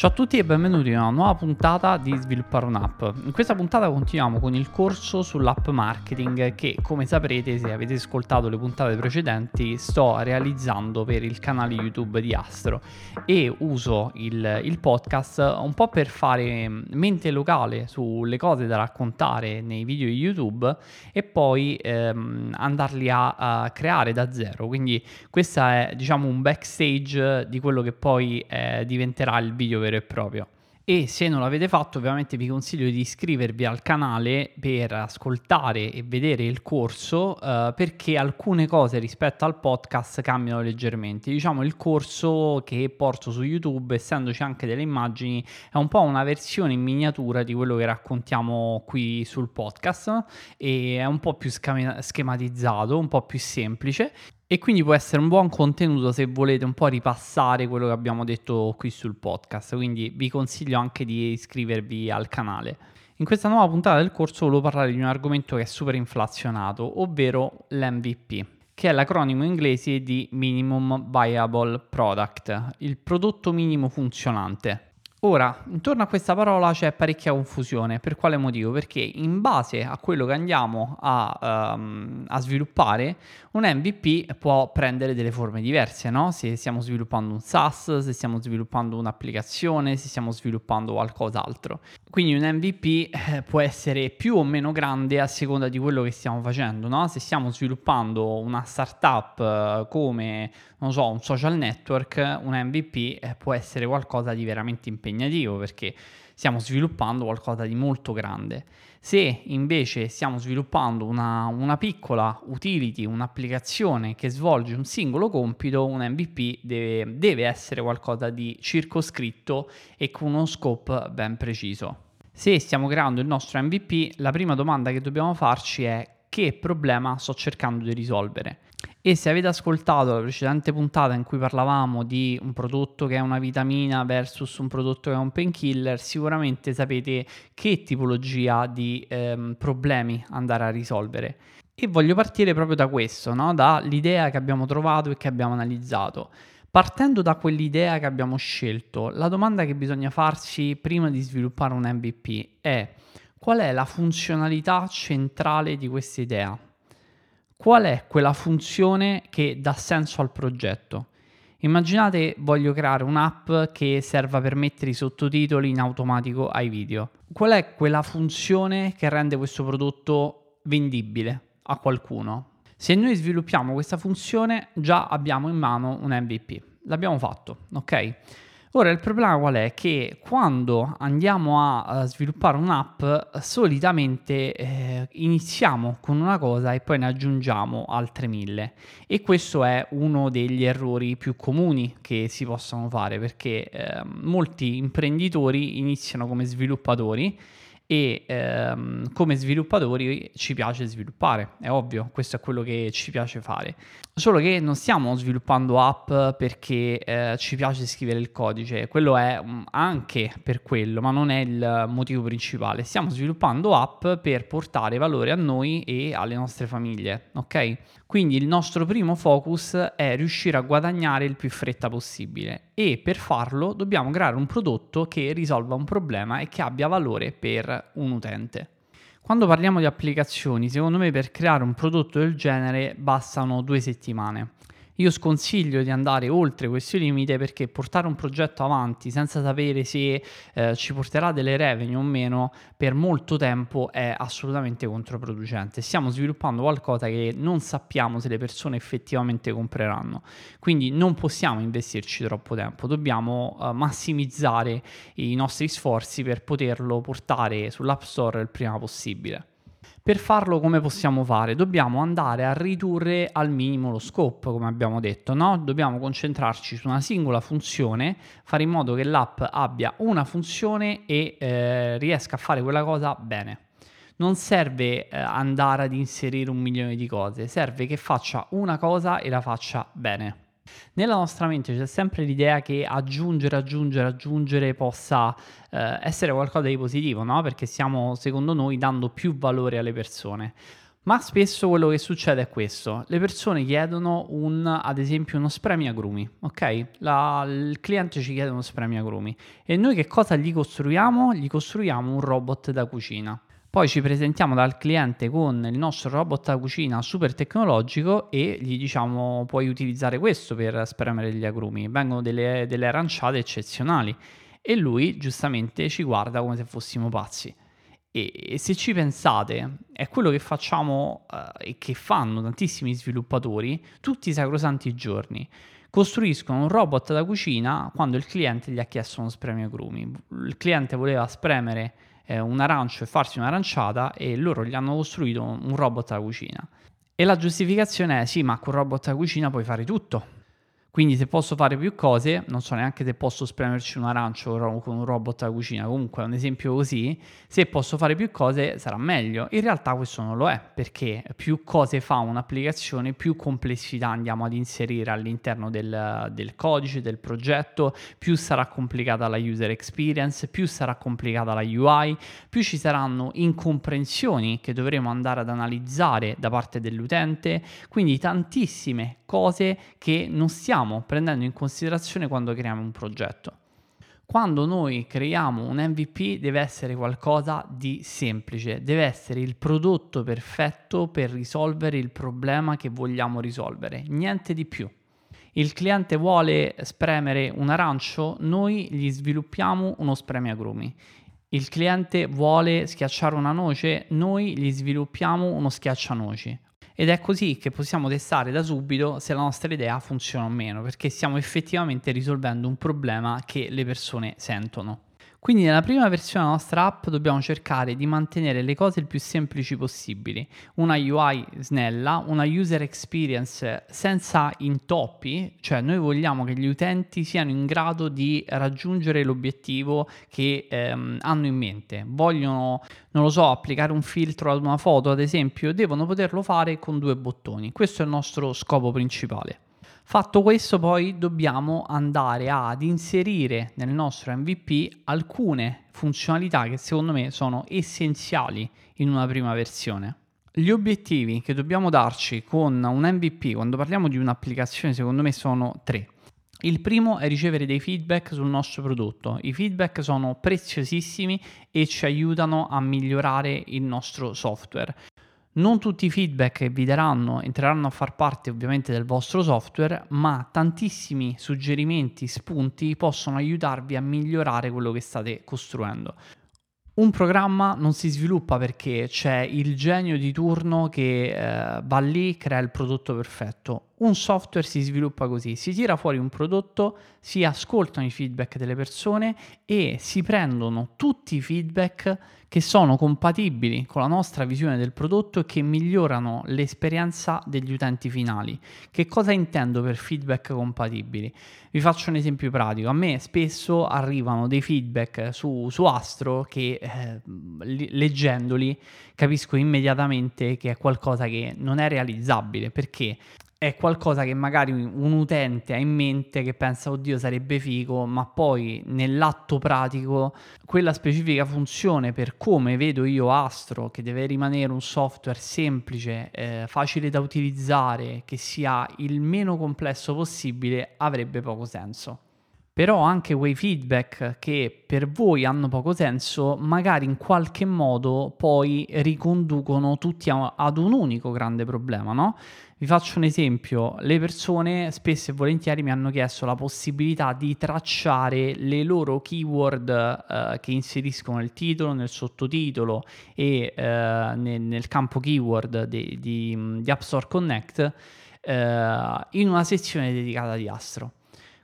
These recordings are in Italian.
Ciao a tutti e benvenuti in una nuova puntata di Sviluppare un'app. In questa puntata continuiamo con il corso sull'app marketing che, come saprete, se avete ascoltato le puntate precedenti, sto realizzando per il canale YouTube di Astro e uso il, il podcast un po' per fare mente locale sulle cose da raccontare nei video di YouTube e poi ehm, andarli a, a, creare da zero. Quindi questo è diciamo un backstage di quello che poi eh, diventerà il video vero e proprio. E se non l'avete fatto, ovviamente vi consiglio di iscrivervi al canale per ascoltare e vedere il corso, eh, perché alcune cose rispetto al podcast cambiano leggermente. Diciamo il corso che porto su YouTube, essendoci anche delle immagini, è un po' una versione in miniatura di quello che raccontiamo qui sul podcast e è un po' più schematizzato, un po' più semplice e quindi può essere un buon contenuto se volete un po' ripassare quello che abbiamo detto qui sul podcast, quindi vi consiglio anche di iscrivervi al canale. In questa nuova puntata del corso volevo parlare di un argomento che è super inflazionato, ovvero l'MVP, che è l'acronimo inglese di Minimum Viable Product, il prodotto minimo funzionante. Ora, intorno a questa parola c'è parecchia confusione. Per quale motivo? Perché in base a quello che andiamo a, um, a, sviluppare, un MVP può prendere delle forme diverse, no? Se stiamo sviluppando un SaaS, se stiamo sviluppando un'applicazione, se stiamo sviluppando qualcos'altro. Quindi un MVP eh, può essere più o meno grande a seconda di quello che stiamo facendo, no? Se stiamo sviluppando una startup eh, come, non so, un social network, un MVP eh, può essere qualcosa di veramente impegnativo perché stiamo sviluppando qualcosa di molto grande. Se invece stiamo sviluppando una, una, piccola utility, un'applicazione che svolge un singolo compito, un MVP deve, deve essere qualcosa di circoscritto e con uno scope ben preciso. Se stiamo creando il nostro MVP, la prima domanda che dobbiamo farci è che problema sto cercando di risolvere. E se avete ascoltato la precedente puntata in cui parlavamo di un prodotto che è una vitamina versus un prodotto che è un painkiller, sicuramente sapete che tipologia di ehm, problemi andare a risolvere. E voglio partire proprio da questo, no? dall'idea che abbiamo trovato e che abbiamo analizzato. Partendo da quell'idea che abbiamo scelto, la domanda che bisogna farsi prima di sviluppare un MVP è qual è la funzionalità centrale di questa idea? Qual è quella funzione che dà senso al progetto. Immaginate voglio creare un'app che serva per mettere i sottotitoli in automatico ai video. Qual è quella funzione che rende questo prodotto vendibile a qualcuno? Se noi sviluppiamo questa funzione già abbiamo in mano un MVP. L'abbiamo fatto, ok? Ora il problema qual è? Che quando andiamo a, sviluppare un'app solitamente eh, iniziamo con una cosa e poi ne aggiungiamo altre mille e questo è uno degli errori più comuni che si possono fare perché eh, molti imprenditori iniziano come sviluppatori e ehm, come sviluppatori ci piace sviluppare, è ovvio, questo è quello che ci piace fare. Solo che non stiamo sviluppando app perché eh, ci piace scrivere il codice, quello è um, anche per quello, ma non è il motivo principale. Stiamo sviluppando app per portare valore a noi e alle nostre famiglie, ok? Quindi il nostro primo focus è riuscire a guadagnare il più fretta possibile e per farlo dobbiamo creare un prodotto che risolva un problema e che abbia valore per un utente. Quando parliamo di applicazioni, secondo me per creare un prodotto del genere bastano due settimane. Io sconsiglio di andare oltre questo limite perché portare un progetto avanti senza sapere se eh, ci porterà delle revenue o meno per molto tempo è assolutamente controproducente. Stiamo sviluppando qualcosa che non sappiamo se le persone effettivamente compreranno. Quindi non possiamo investirci troppo tempo, dobbiamo uh, massimizzare i nostri sforzi per poterlo portare sull'App Store il prima possibile. Per farlo come possiamo fare? Dobbiamo andare a ridurre al minimo lo scope, come abbiamo detto, no? Dobbiamo concentrarci su una singola funzione, fare in modo che l'app abbia una funzione e eh, riesca a fare quella cosa bene. Non serve eh, andare ad inserire un milione di cose, serve che faccia una cosa e la faccia bene. Nella nostra mente c'è sempre l'idea che aggiungere, aggiungere, aggiungere possa eh, essere qualcosa di positivo, no? Perché stiamo, secondo noi, dando più valore alle persone. Ma spesso quello che succede è questo, le persone chiedono un, ad esempio uno spremiagrumi, ok? La, il cliente ci chiede uno spremiagrumi e noi che cosa gli costruiamo? Gli costruiamo un robot da cucina. Poi ci presentiamo dal cliente con il nostro robot da cucina super tecnologico e gli diciamo puoi utilizzare questo per spremere gli agrumi. Vengono delle, delle aranciate eccezionali e lui giustamente ci guarda come se fossimo pazzi. E, se ci pensate, è quello che facciamo uh, e che fanno tantissimi sviluppatori tutti i sacrosanti giorni. Costruiscono un robot da cucina quando il cliente gli ha chiesto uno spremiagrumi. Il cliente voleva spremere eh, un arancio e farsi un'aranciata e loro gli hanno costruito un robot da cucina. E la giustificazione è sì, ma con un robot da cucina puoi fare tutto. Quindi se posso fare più cose, non so neanche se posso spremerci un arancio con un robot da cucina, comunque è un esempio così, se posso fare più cose sarà meglio. In realtà questo non lo è, perché più cose fa un'applicazione, più complessità andiamo ad inserire all'interno del, del codice, del progetto, più sarà complicata la user experience, più sarà complicata la UI, più ci saranno incomprensioni che dovremo andare ad analizzare da parte dell'utente, quindi tantissime cose che non stiamo prendendo in considerazione quando creiamo un progetto. Quando noi creiamo un MVP deve essere qualcosa di semplice, deve essere il prodotto perfetto per risolvere il problema che vogliamo risolvere, niente di più. Il cliente vuole spremere un arancio, noi gli sviluppiamo uno spremiagrumi. Il cliente vuole schiacciare una noce, noi gli sviluppiamo uno schiaccianoci ed è così che possiamo testare da subito se la nostra idea funziona o meno, perché stiamo effettivamente risolvendo un problema che le persone sentono. Quindi nella prima versione della nostra app dobbiamo cercare di mantenere le cose il più semplici possibili, una UI snella, una user experience senza intoppi, cioè noi vogliamo che gli utenti siano in grado di raggiungere l'obiettivo che ehm, hanno in mente. Vogliono, non lo so, applicare un filtro ad una foto, ad esempio, devono poterlo fare con due bottoni. Questo è il nostro scopo principale. Fatto questo poi dobbiamo andare ad inserire nel nostro MVP alcune funzionalità che secondo me sono essenziali in una prima versione. Gli obiettivi che dobbiamo darci con un MVP quando parliamo di un'applicazione secondo me sono tre. Il primo è ricevere dei feedback sul nostro prodotto. I feedback sono preziosissimi e ci aiutano a migliorare il nostro software. Non tutti i feedback che vi daranno entreranno a far parte ovviamente del vostro software, ma tantissimi suggerimenti, spunti possono aiutarvi a migliorare quello che state costruendo. Un programma non si sviluppa perché c'è il genio di turno che eh, va lì, crea il prodotto perfetto. Un software si sviluppa così, si tira fuori un prodotto, si ascoltano i feedback delle persone e si prendono tutti i feedback che sono compatibili con la nostra visione del prodotto e che migliorano l'esperienza degli utenti finali. Che cosa intendo per feedback compatibili? Vi faccio un esempio pratico. A me spesso arrivano dei feedback su, su Astro che eh, leggendoli capisco immediatamente che è qualcosa che non è realizzabile perché è qualcosa che magari un utente ha in mente che pensa oddio sarebbe figo, ma poi nell'atto pratico quella specifica funzione per come vedo io Astro, che deve rimanere un software semplice, eh, facile da utilizzare, che sia il meno complesso possibile, avrebbe poco senso. Però anche quei feedback che per voi hanno poco senso, magari in qualche modo poi riconducono tutti a, ad un unico grande problema, no? Vi faccio un esempio, le persone spesso e volentieri mi hanno chiesto la possibilità di tracciare le loro keyword eh, che inseriscono nel titolo, nel sottotitolo e eh, nel, nel, campo keyword di, di, di App Store Connect eh, in una sezione dedicata di Astro.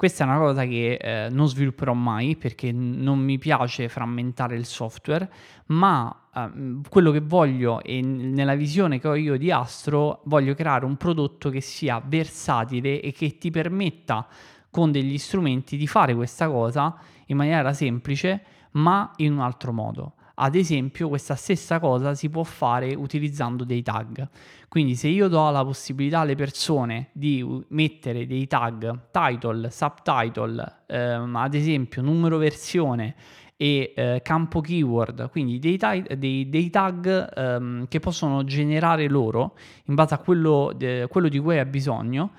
Questa è una cosa che eh, non svilupperò mai perché non mi piace frammentare il software, ma eh, quello che voglio e nella visione che ho io di Astro, voglio creare un prodotto che sia versatile e che ti permetta con degli strumenti di fare questa cosa in maniera semplice, ma in un altro modo. Ad esempio, questa stessa cosa si può fare utilizzando dei tag. Quindi, se io do la possibilità alle persone di mettere dei tag title, subtitle, ehm, ad esempio numero versione e eh, campo keyword, quindi dei, tag, dei, dei tag ehm, che possono generare loro in base a quello, de, quello di cui hai bisogno,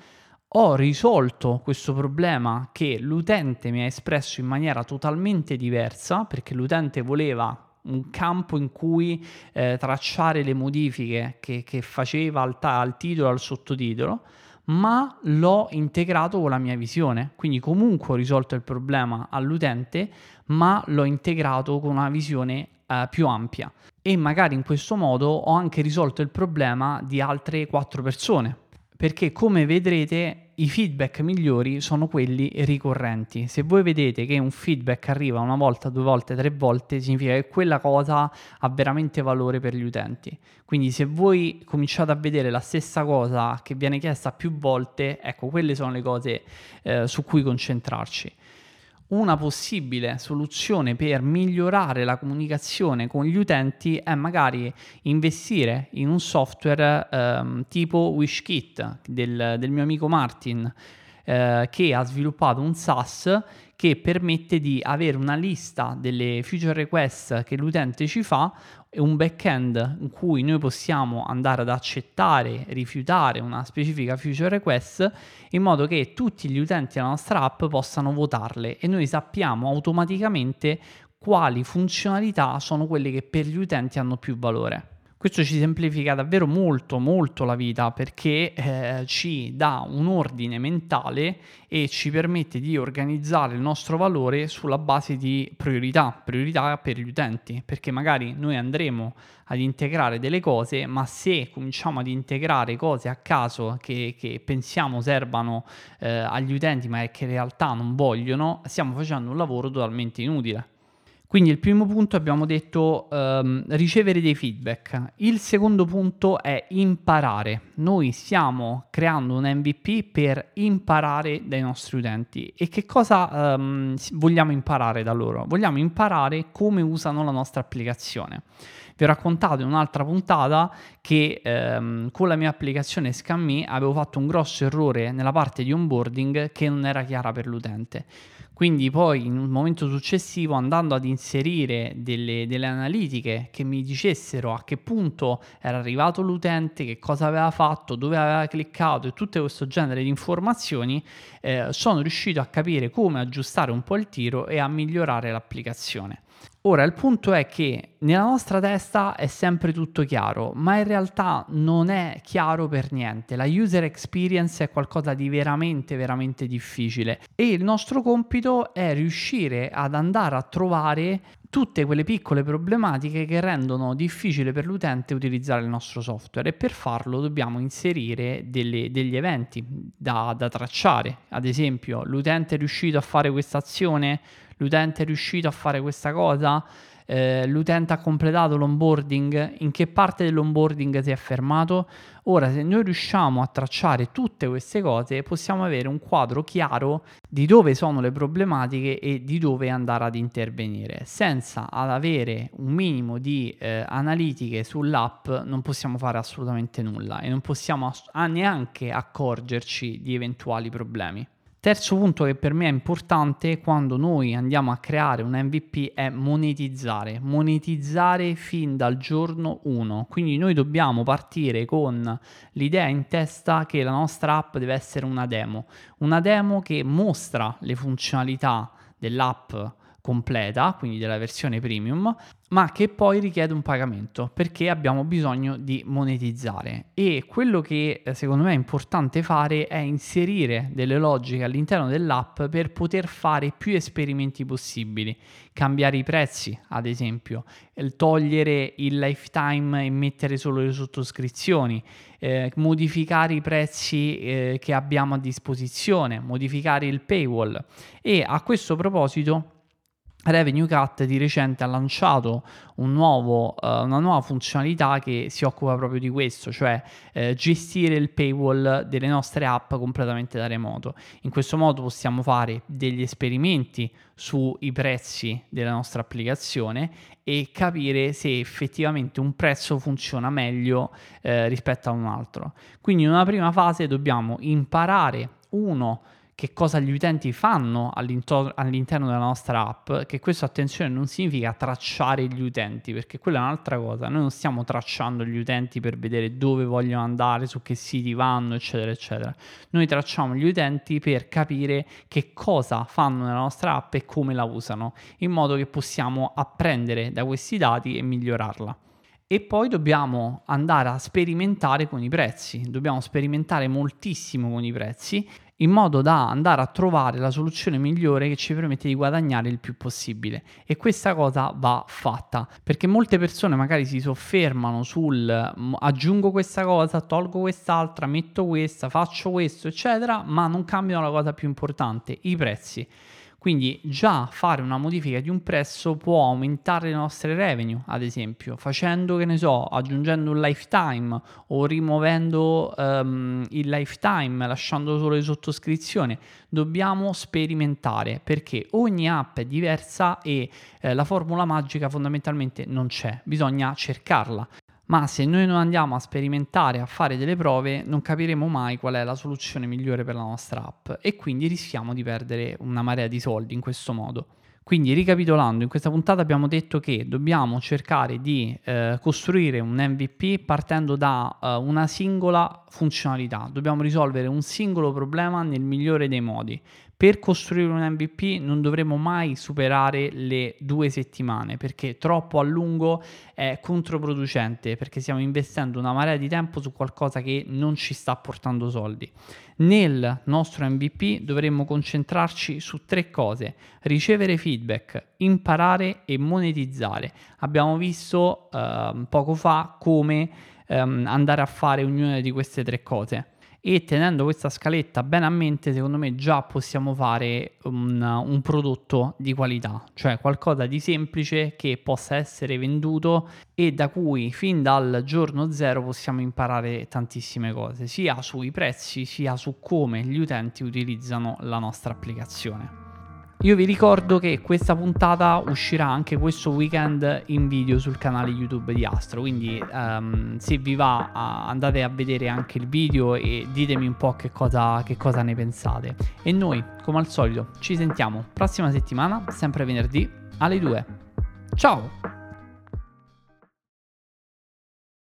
ho risolto questo problema che l'utente mi ha espresso in maniera totalmente diversa perché l'utente voleva un campo in cui eh, tracciare le modifiche che, che faceva al, ta- al titolo e al sottotitolo ma l'ho integrato con la mia visione. Quindi comunque ho risolto il problema all'utente, ma l'ho integrato con una visione eh, più ampia. E magari in questo modo ho anche risolto il problema di altre quattro persone. Perché come vedrete i feedback migliori sono quelli ricorrenti. Se voi vedete che un feedback arriva una volta, due volte, tre volte, significa che quella cosa ha veramente valore per gli utenti. Quindi se voi cominciate a vedere la stessa cosa che viene chiesta più volte, ecco, quelle sono le cose eh, su cui concentrarci una possibile soluzione per migliorare la comunicazione con gli utenti è magari investire in un software ehm, tipo WishKit del, del, mio amico Martin eh, che ha sviluppato un SaaS che permette di avere una lista delle feature request che l'utente ci fa un backend in cui noi possiamo andare ad accettare, rifiutare una specifica feature request in modo che tutti gli utenti della nostra app possano votarle e noi sappiamo automaticamente quali funzionalità sono quelle che per gli utenti hanno più valore. Questo ci semplifica davvero molto molto la vita perché eh, ci dà un ordine mentale e ci permette di organizzare il nostro valore sulla base di priorità, priorità per gli utenti, perché magari noi andremo ad integrare delle cose, ma se cominciamo ad integrare cose a caso che, che pensiamo servano eh, agli utenti ma che in realtà non vogliono, stiamo facendo un lavoro totalmente inutile. Quindi il primo punto abbiamo detto um, ricevere dei feedback. Il secondo punto è imparare. Noi stiamo creando un MVP per imparare dai nostri utenti. E che cosa um, vogliamo imparare da loro? Vogliamo imparare come usano la nostra applicazione. Vi ho raccontato in un'altra puntata che ehm, con la mia applicazione ScamMe avevo fatto un grosso errore nella parte di onboarding che non era chiara per l'utente. Quindi poi in un momento successivo andando ad inserire delle, delle, analitiche che mi dicessero a che punto era arrivato l'utente, che cosa aveva fatto, dove aveva cliccato e tutto questo genere di informazioni, eh, sono riuscito a capire come aggiustare un po' il tiro e a migliorare l'applicazione. Ora, il punto è che nella nostra testa è sempre tutto chiaro, ma in realtà non è chiaro per niente. La user experience è qualcosa di veramente, veramente difficile e il nostro compito è riuscire ad andare a trovare tutte quelle piccole problematiche che rendono difficile per l'utente utilizzare il nostro software e per farlo dobbiamo inserire delle, degli eventi da, da tracciare. Ad esempio, l'utente è riuscito a fare questa azione, l'utente è riuscito a fare questa cosa, eh, l'utente ha completato l'onboarding, in che parte dell'onboarding si è fermato. Ora, se noi riusciamo a tracciare tutte queste cose, possiamo avere un quadro chiaro di dove sono le problematiche e di dove andare ad intervenire. Senza avere un minimo di eh, analitiche sull'app non possiamo fare assolutamente nulla e non possiamo ass- neanche accorgerci di eventuali problemi. Terzo punto che per me è importante quando noi andiamo a creare un MVP è monetizzare, monetizzare fin dal giorno 1. Quindi noi dobbiamo partire con l'idea in testa che la nostra app deve essere una demo, una demo che mostra le funzionalità dell'app completa, quindi della versione premium, ma che poi richiede un pagamento perché abbiamo bisogno di monetizzare. E quello che eh, secondo me è importante fare è inserire delle logiche all'interno dell'app per poter fare più esperimenti possibili, cambiare i prezzi, ad esempio, togliere il lifetime e mettere solo le sottoscrizioni, eh, modificare i prezzi eh, che abbiamo a disposizione, modificare il paywall. E a questo proposito Revenue Cut di recente ha lanciato un nuovo, uh, una nuova funzionalità che si occupa proprio di questo, cioè eh, gestire il paywall delle nostre app completamente da remoto. In questo modo possiamo fare degli esperimenti sui prezzi della nostra applicazione e capire se effettivamente un prezzo funziona meglio eh, rispetto a un altro. Quindi in una prima fase dobbiamo imparare uno che cosa gli utenti fanno all'interno della nostra app, che questo attenzione non significa tracciare gli utenti, perché quella è un'altra cosa, noi non stiamo tracciando gli utenti per vedere dove vogliono andare, su che siti vanno, eccetera, eccetera. Noi tracciamo gli utenti per capire che cosa fanno nella nostra app e come la usano, in modo che possiamo apprendere da questi dati e migliorarla. E poi dobbiamo andare a sperimentare con i prezzi, dobbiamo sperimentare moltissimo con i prezzi in modo da andare a trovare la soluzione migliore che ci permette di guadagnare il più possibile e questa cosa va fatta perché molte persone magari si soffermano sul aggiungo questa cosa, tolgo quest'altra, metto questa, faccio questo eccetera ma non cambiano la cosa più importante, i prezzi. Quindi già fare una modifica di un prezzo può aumentare le nostre revenue, ad esempio, facendo, che ne so, aggiungendo un lifetime o rimuovendo um, il lifetime, lasciando solo le sottoscrizioni. Dobbiamo sperimentare perché ogni app è diversa e eh, la formula magica fondamentalmente non c'è, bisogna cercarla ma se noi non andiamo a sperimentare, a fare delle prove, non capiremo mai qual è la soluzione migliore per la nostra app e quindi rischiamo di perdere una marea di soldi in questo modo. Quindi ricapitolando, in questa puntata abbiamo detto che dobbiamo cercare di eh, costruire un MVP partendo da eh, una singola funzionalità, dobbiamo risolvere un singolo problema nel migliore dei modi. Per costruire un MVP non dovremo mai superare le due settimane perché troppo a lungo è controproducente perché stiamo investendo una marea di tempo su qualcosa che non ci sta portando soldi. Nel nostro MVP dovremmo concentrarci su tre cose: ricevere feedback, imparare e monetizzare. Abbiamo visto eh, poco fa come ehm, andare a fare ognuna di queste tre cose e tenendo questa scaletta bene a mente secondo me già possiamo fare un, un, prodotto di qualità cioè qualcosa di semplice che possa essere venduto e da cui fin dal giorno zero possiamo imparare tantissime cose sia sui prezzi sia su come gli utenti utilizzano la nostra applicazione io vi ricordo che questa puntata uscirà anche questo weekend in video sul canale YouTube di Astro, quindi um, se vi va andate a vedere anche il video e ditemi un po' che cosa, che cosa ne pensate. E noi, come al solito, ci sentiamo prossima settimana, sempre venerdì alle 2. Ciao!